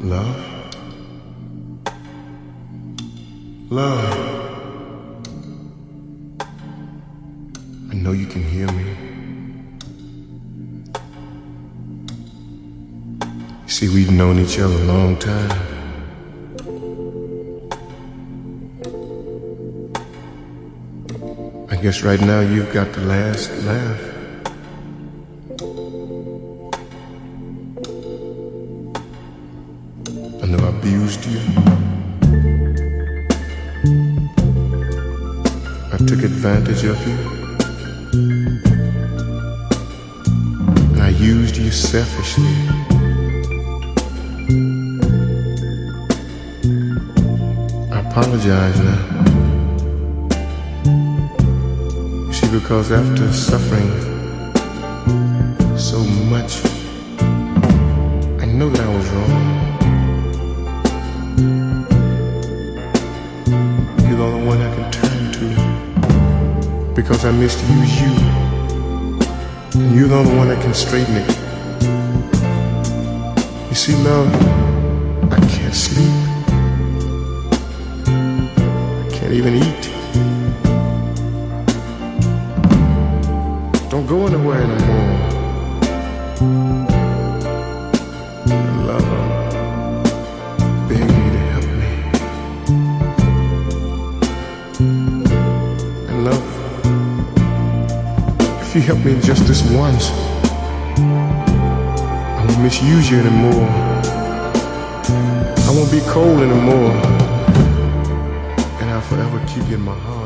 Love? Love. I know you can hear me. You see, we've known each other a long time. I guess right now you've got the last laugh. Suffering so much, I know that I was wrong. You're the only one I can turn to because I misused you. And you're the only one that can straighten it. You see, love, I can't sleep. I can't even eat. Help me just this once, I won't misuse you anymore. I won't be cold anymore. And I'll forever keep you in my heart.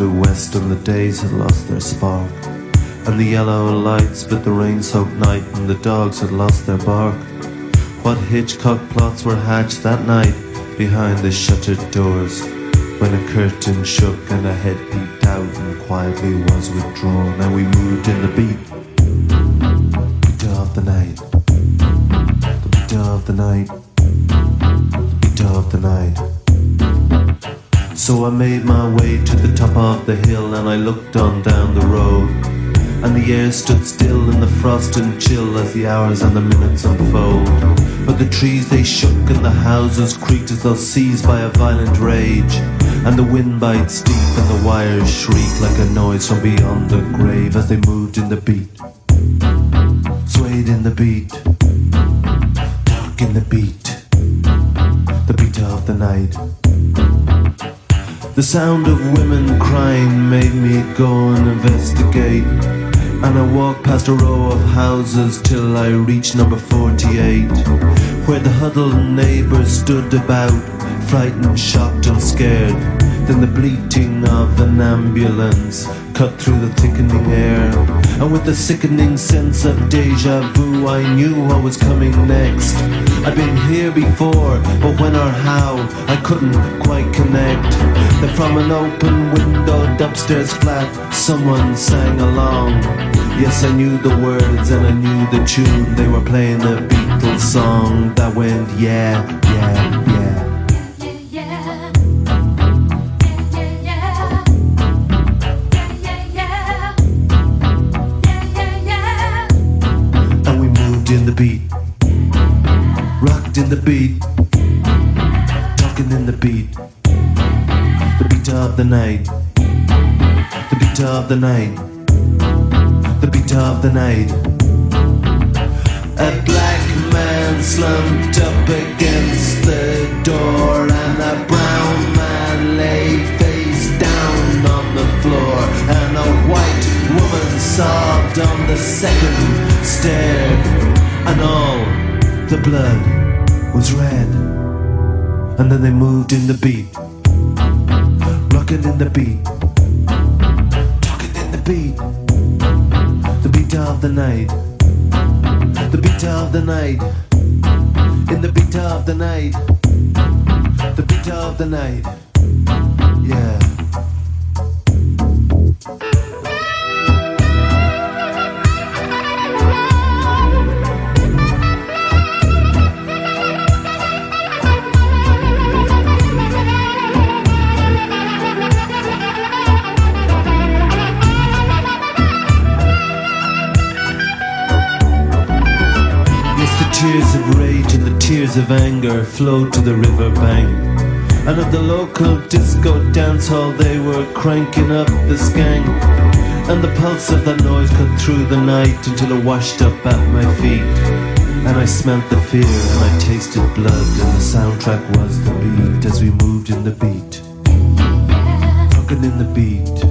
Flew west and the days had lost their spark. And the yellow lights bit the rain-soaked night and the dogs had lost their bark. What Hitchcock plots were hatched that night behind the shuttered doors when a curtain shook and a head peeped out and quietly was withdrawn and we moved in the beat. Beat of the night. The beat of the night. So I made my way to the top of the hill and I looked on down the road. And the air stood still in the frost and chill as the hours and the minutes unfold. But the trees they shook and the houses creaked as though seized by a violent rage. And the wind bites deep and the wires shriek like a noise from beyond the grave as they moved in the beat. Swayed in the beat. Dark in the beat. The beat of the night. The sound of women crying made me go and investigate. And I walked past a row of houses till I reached number 48, where the huddled neighbors stood about, frightened, shocked, and scared. Then the bleating of an ambulance cut through the thickening air. And with a sickening sense of deja vu, I knew what was coming next. I'd been here before, but when or how, I couldn't quite connect. Then from an open windowed upstairs flat, someone sang along. Yes, I knew the words and I knew the tune. They were playing the Beatles song that went, yeah, yeah, yeah. Yeah yeah yeah yeah yeah we moved in the beat, the beat, talking in the beat, the beat of the night, the beat of the night, the beat of the night. A black man slumped up against the door, and a brown man lay face down on the floor, and a white woman sobbed on the second stair. And all the blood was red. And then they moved in the beat, rocking in the beat, talking in the beat, the beat of the night, the beat of the night, in the beat of the night, the beat of the night, of anger flowed to the river bank. And at the local disco dance hall they were cranking up the skank. And the pulse of that noise cut through the night until it washed up at my feet. And I smelt the fear and I tasted blood and the soundtrack was the beat as we moved in the beat. Talking in the beat.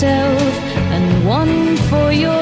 One dream come true. You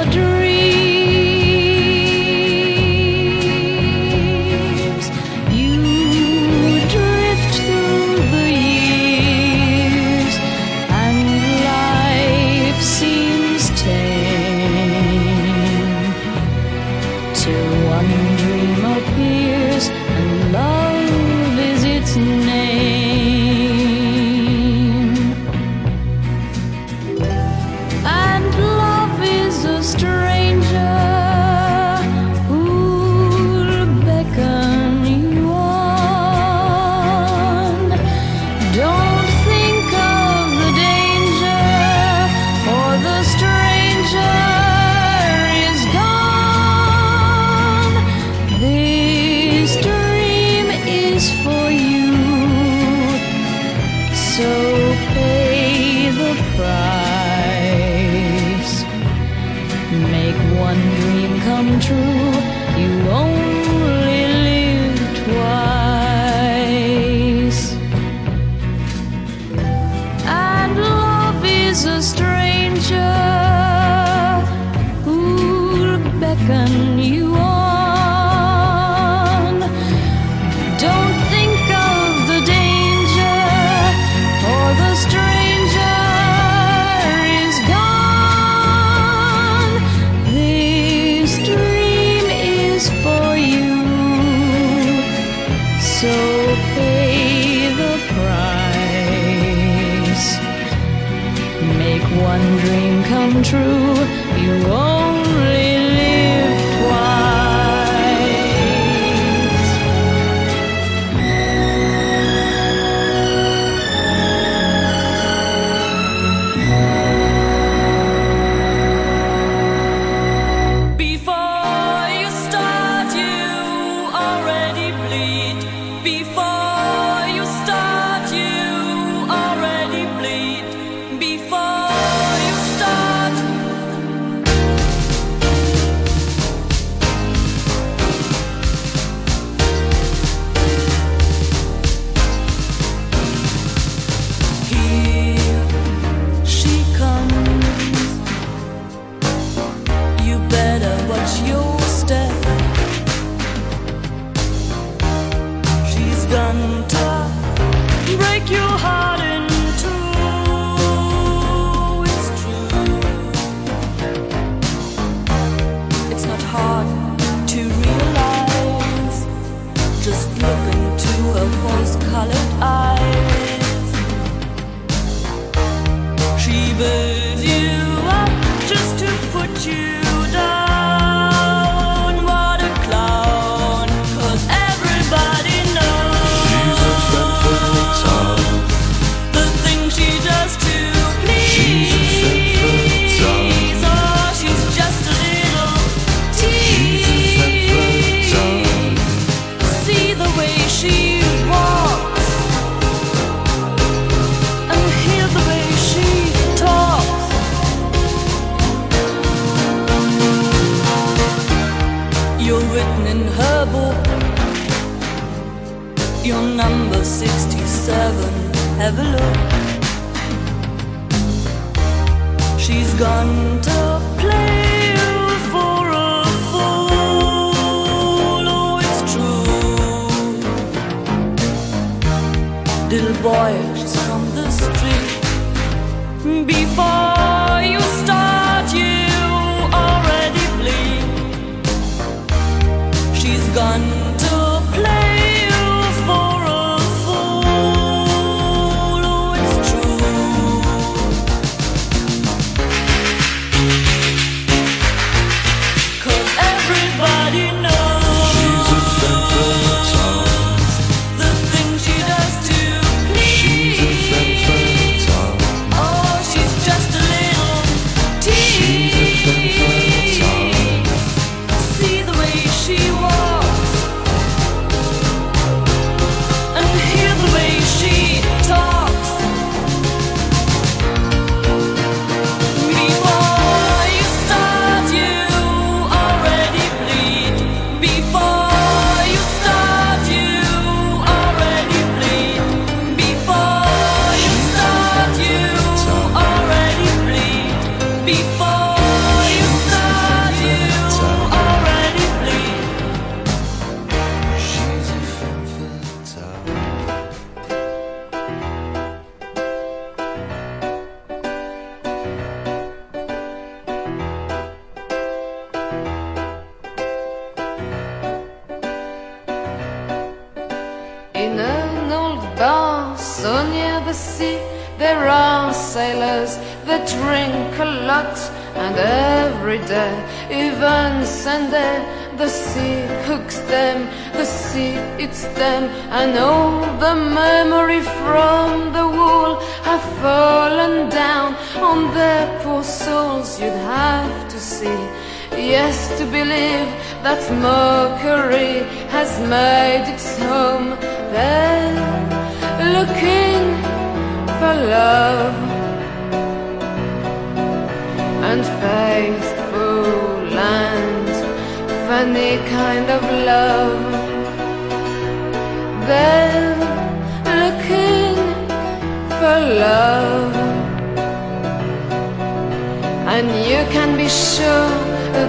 And you can be sure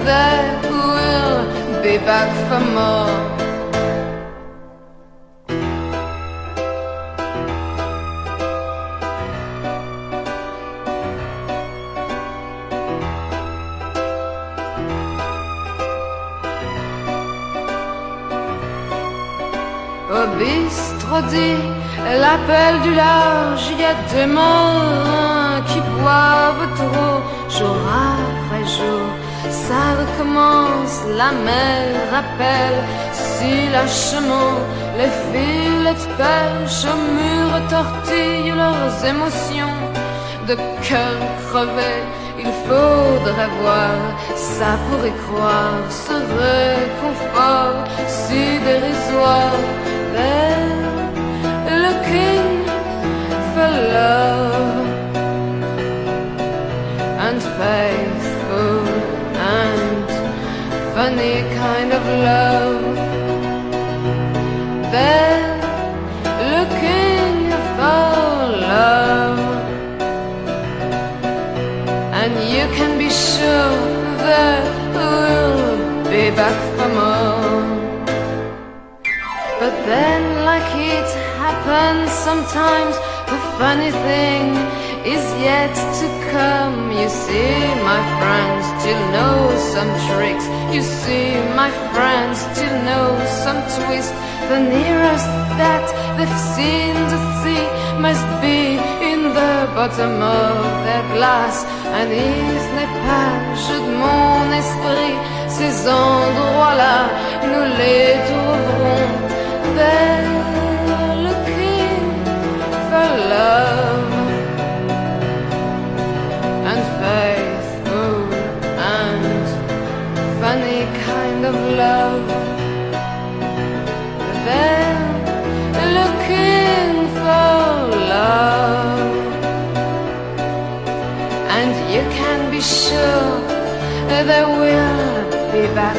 that we'll be back for more. l'appel du large, il y a des mains qui boivent trop jour après jour. Ça recommence, la mer rappelle si lâchement les filets de pêche au mur tortillent leurs émotions de cœur crevé. Il faudrait voir ça pour y croire, ce réconfort si dérisoire. They're looking for love and faithful and funny kind of love. They're looking for love. And you can be sure that we'll be back for more. But then, like it happens sometimes, the funny thing is yet to come. You see, my friends still know some tricks. You see, my friends still know some twist. The nearest that they've seen to see must be in the bottom of their glass. Un is n'est pas jeu de mon esprit. Ces endroits-là, nous les trouverons. They're looking for love of love. They're looking for love, and you can be sure they will be back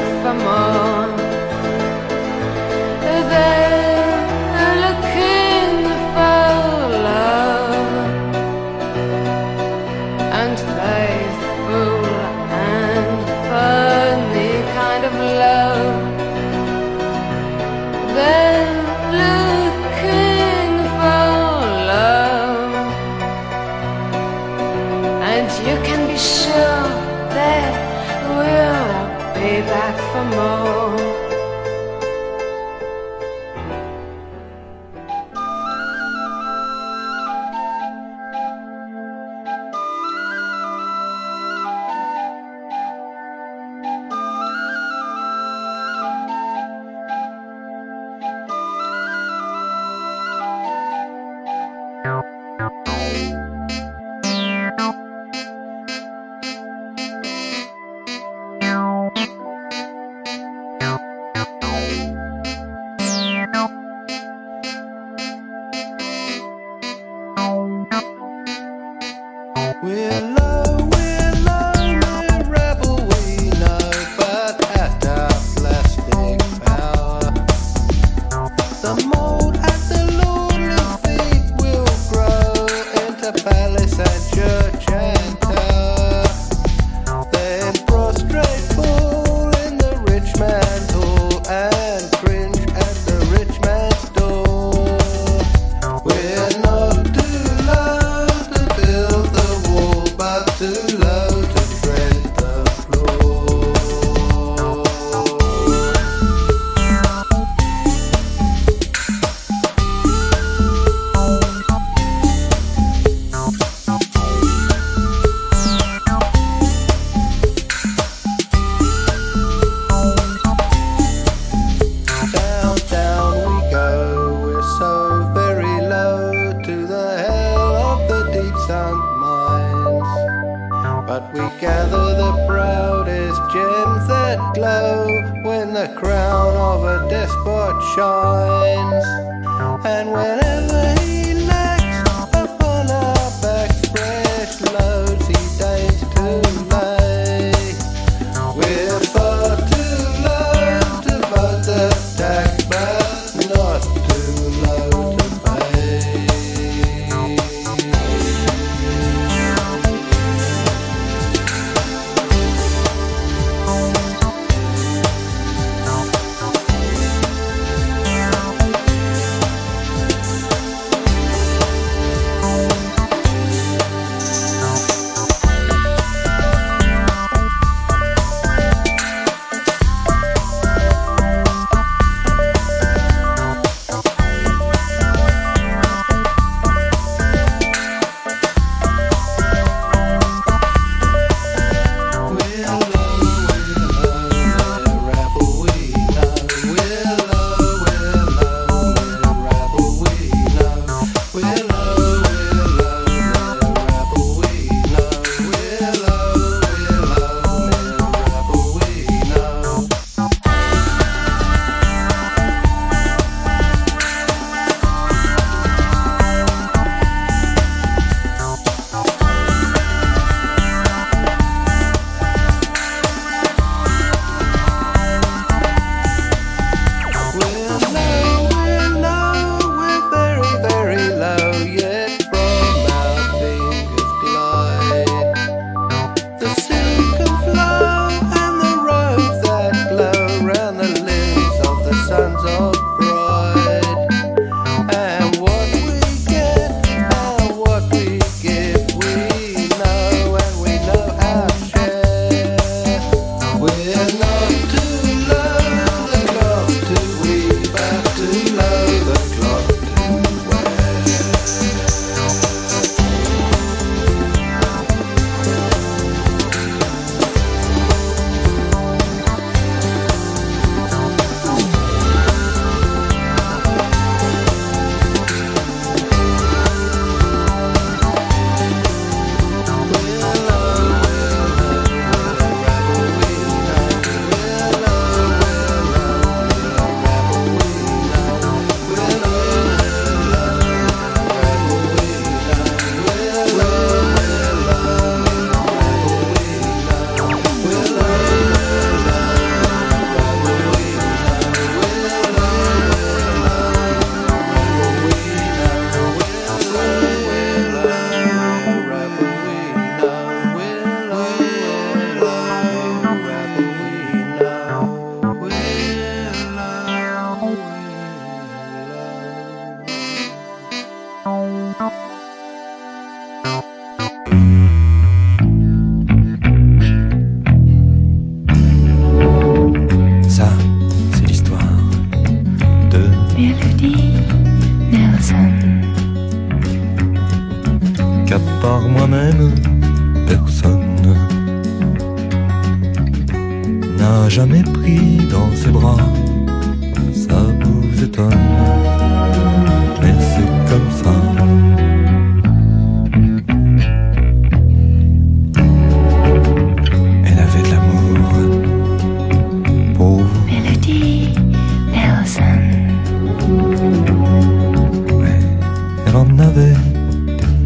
avait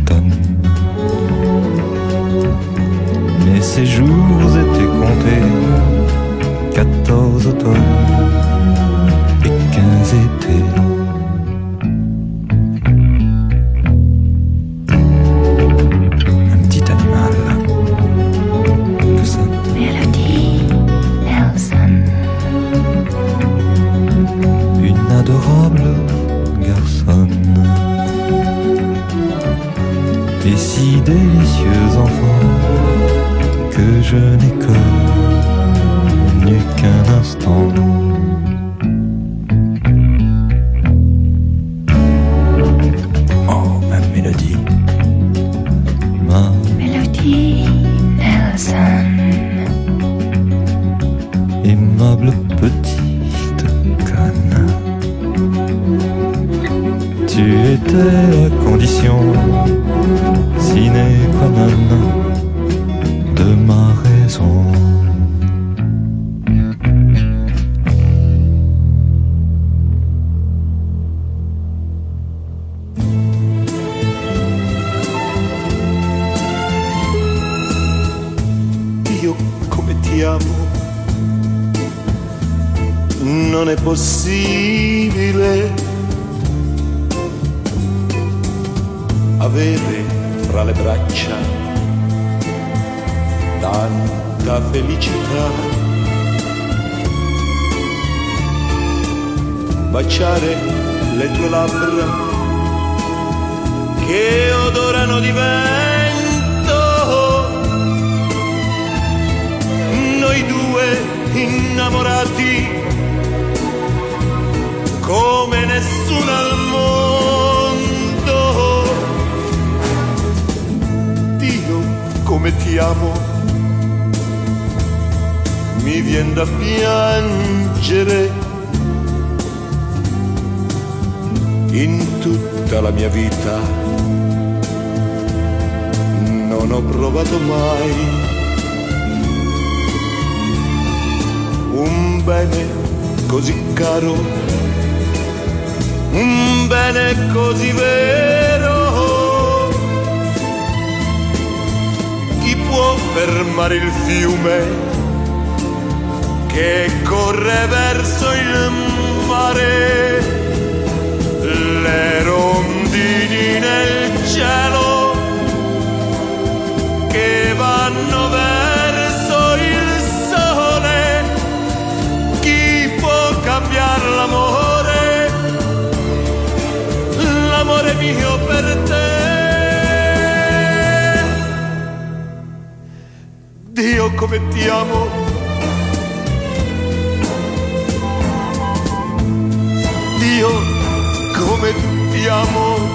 d'amour. Mes séjours étaient comptés, 14 automnes. come ti amo. Mi vien da piangere in tutta la mia vita. Non ho provato mai un bene così caro, un bene così vero può fermare il fiume che corre verso il mare. Le rondini nel cielo che vanno verso il sole. Chi può cambiarlo? io come ti amo. Dio come ti amo.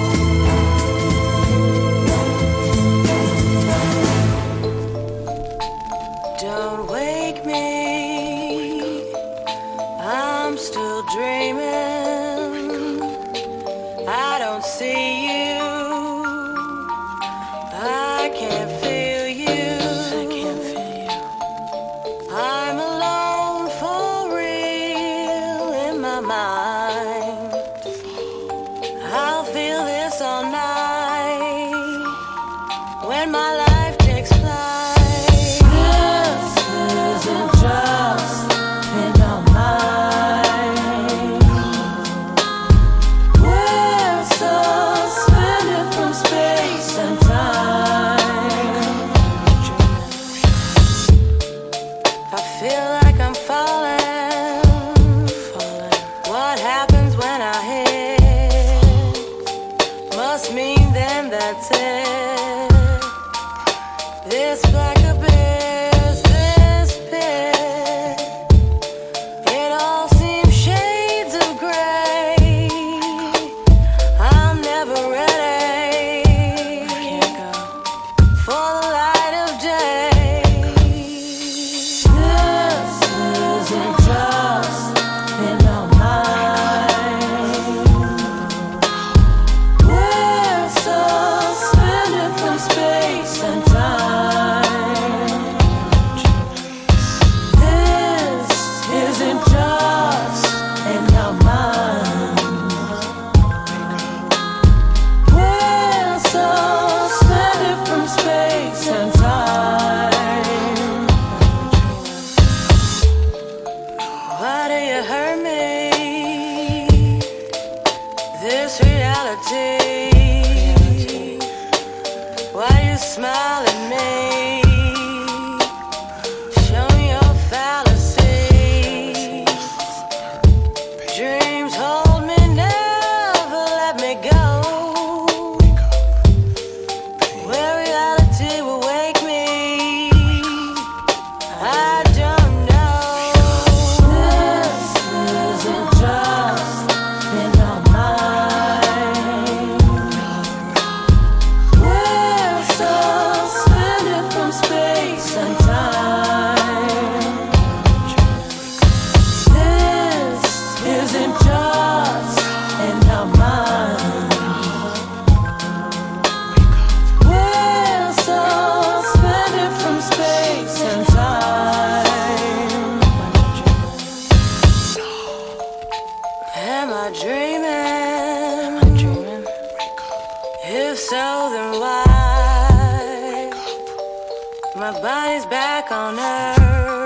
So back on color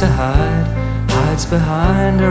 to hide. Hides behind her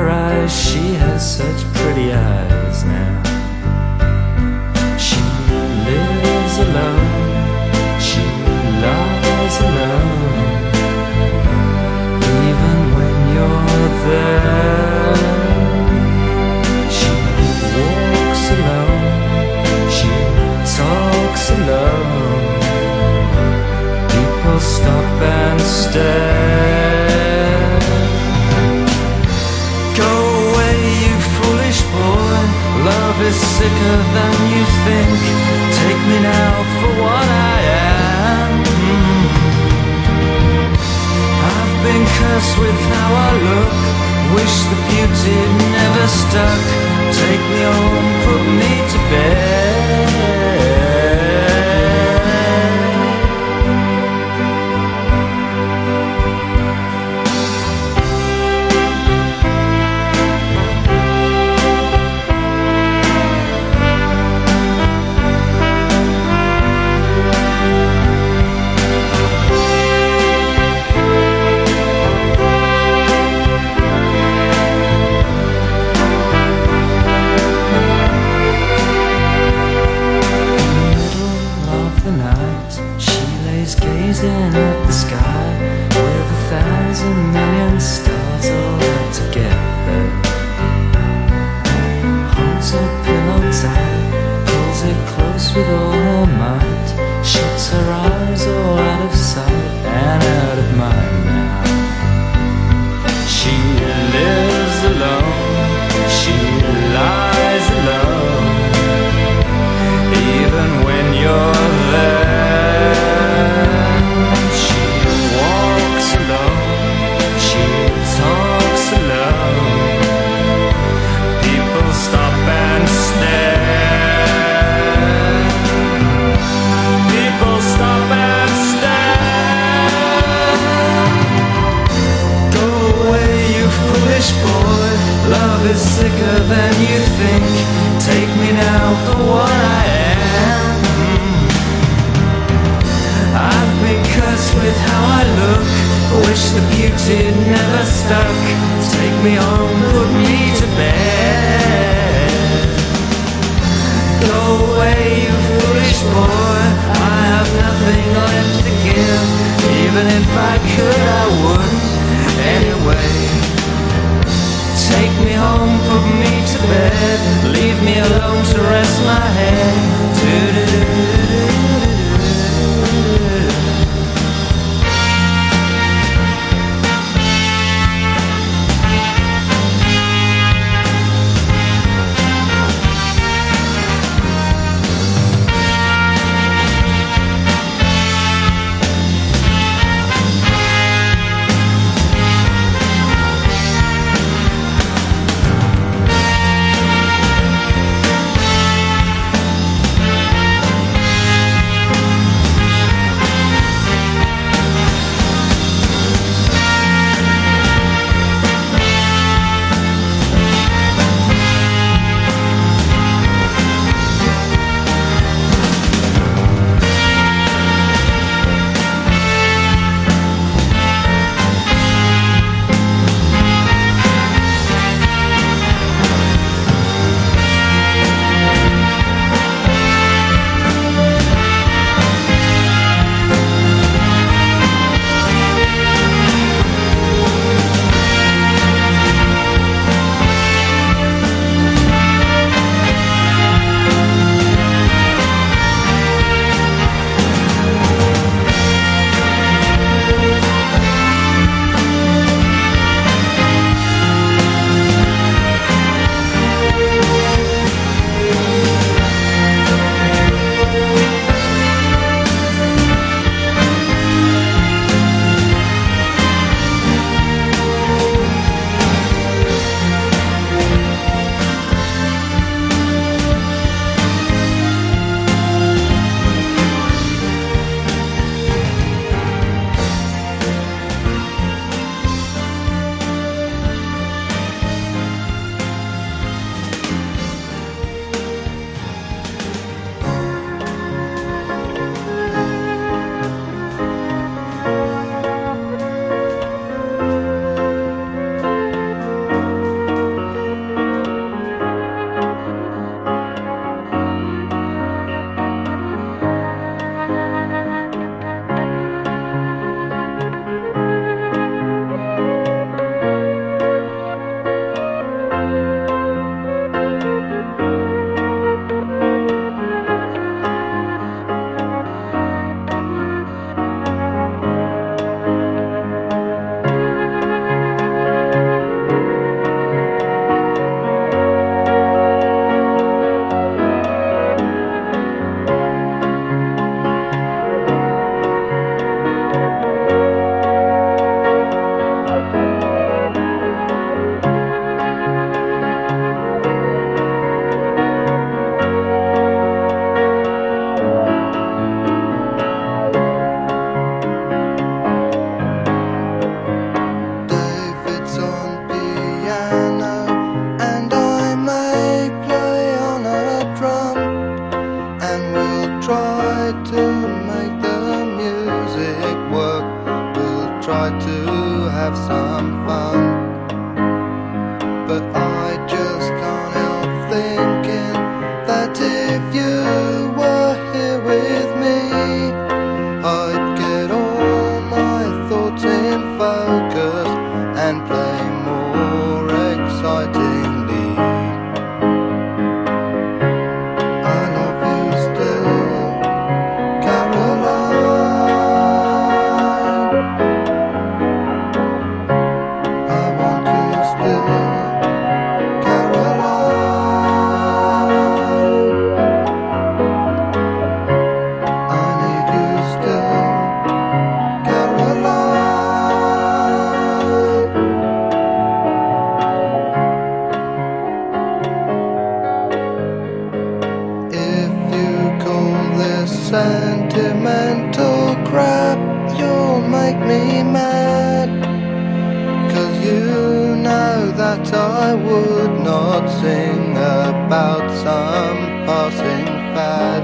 that I would not sing about some passing fad.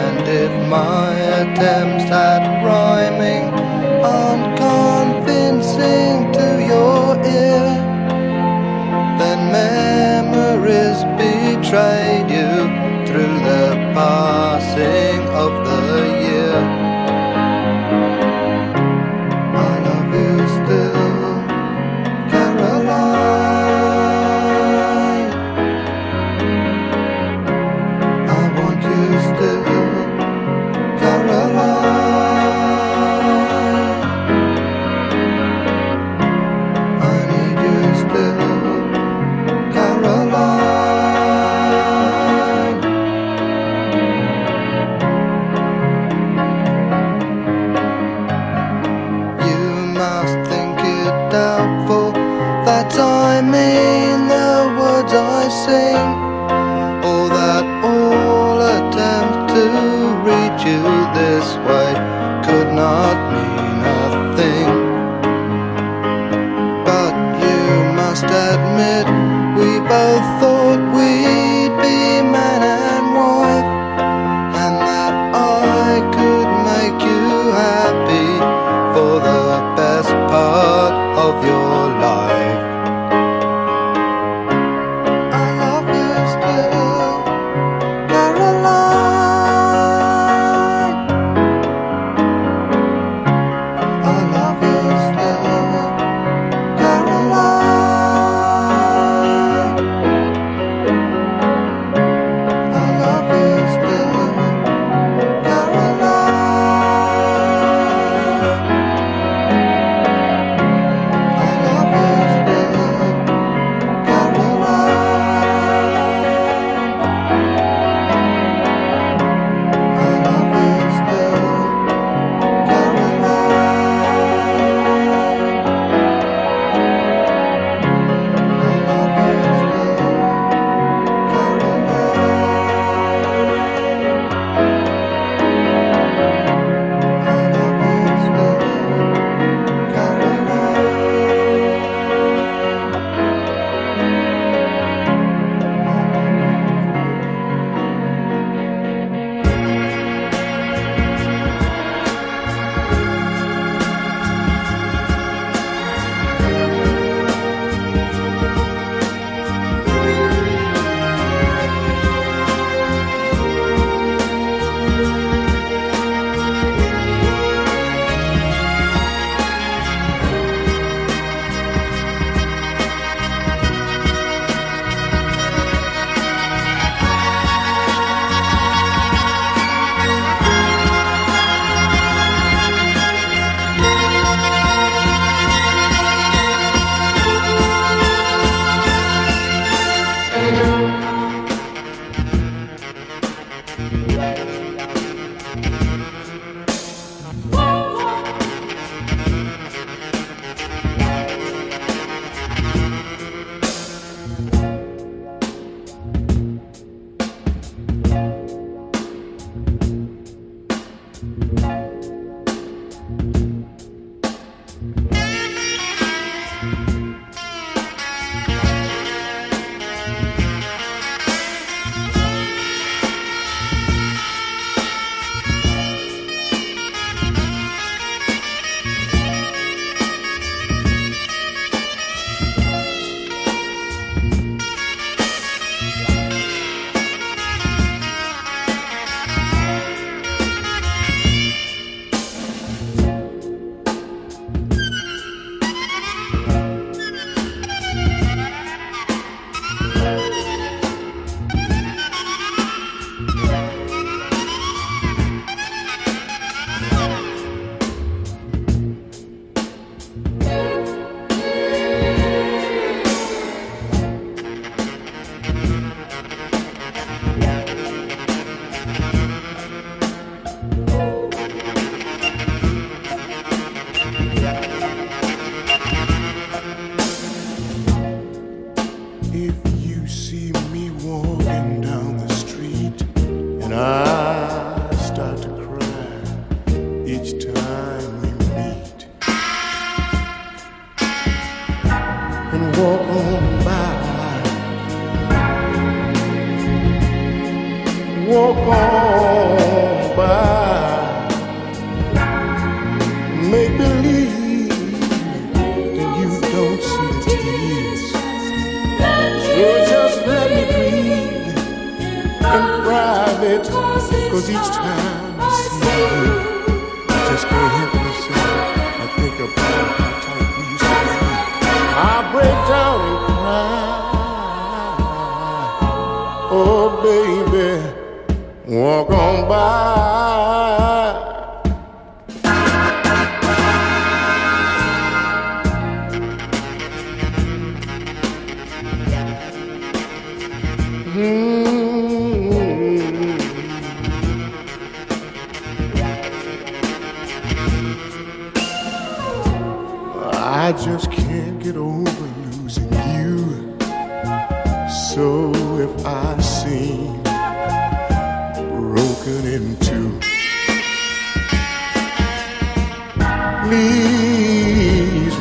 And if my attempts at rhyming aren't convincing to your ear, then memories betrayed you through the past.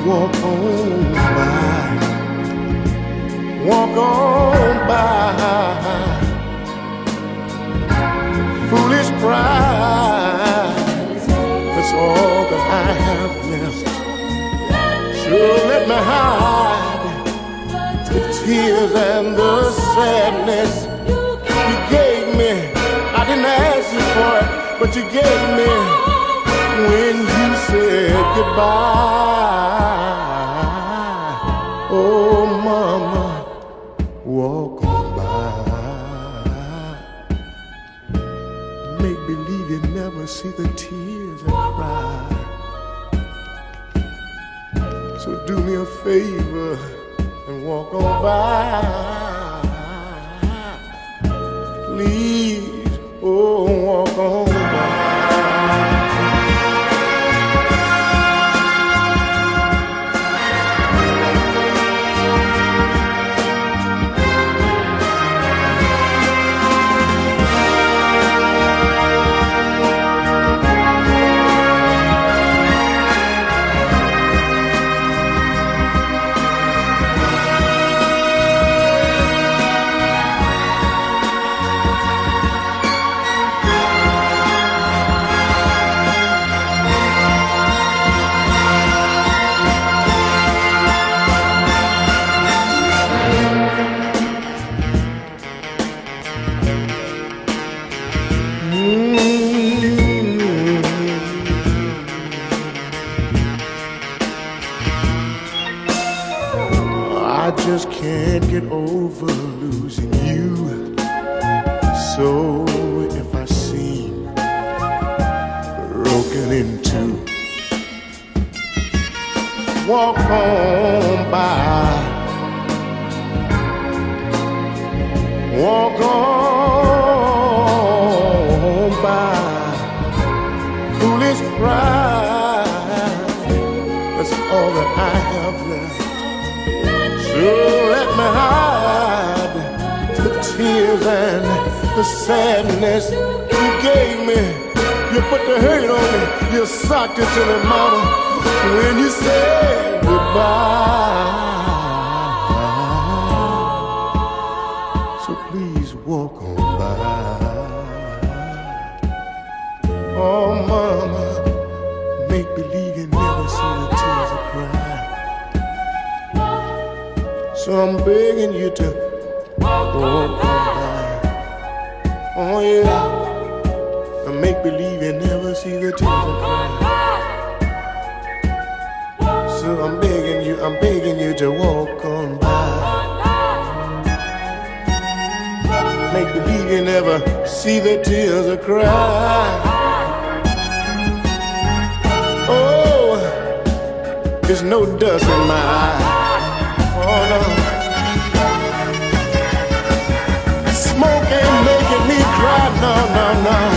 Walk on by. Walk on by. Foolish pride. That's all that I have left. Sure, let me hide the tears and the sadness you gave me. I didn't ask you for it, but you gave me when you said goodbye. Oh, mama, walk on by. Make believe you never see the tears I cry. So do me a favor and walk on by. Please, oh, walk on walk on by. Walk on by. Foolish pride. That's all that I have left. So let me hide the tears and the sadness you gave me. You put the hurt on me. You socked it to the mama, when you said goodbye. So please walk on by. Oh, mama, make believe you never see the tears cry. So I'm begging you to walk on by. Oh yeah, make believe you never see the tears I cry. see the tears are cry. Oh, there's no dust in my eye. Oh no. Smoke ain't making me cry, no, no, no.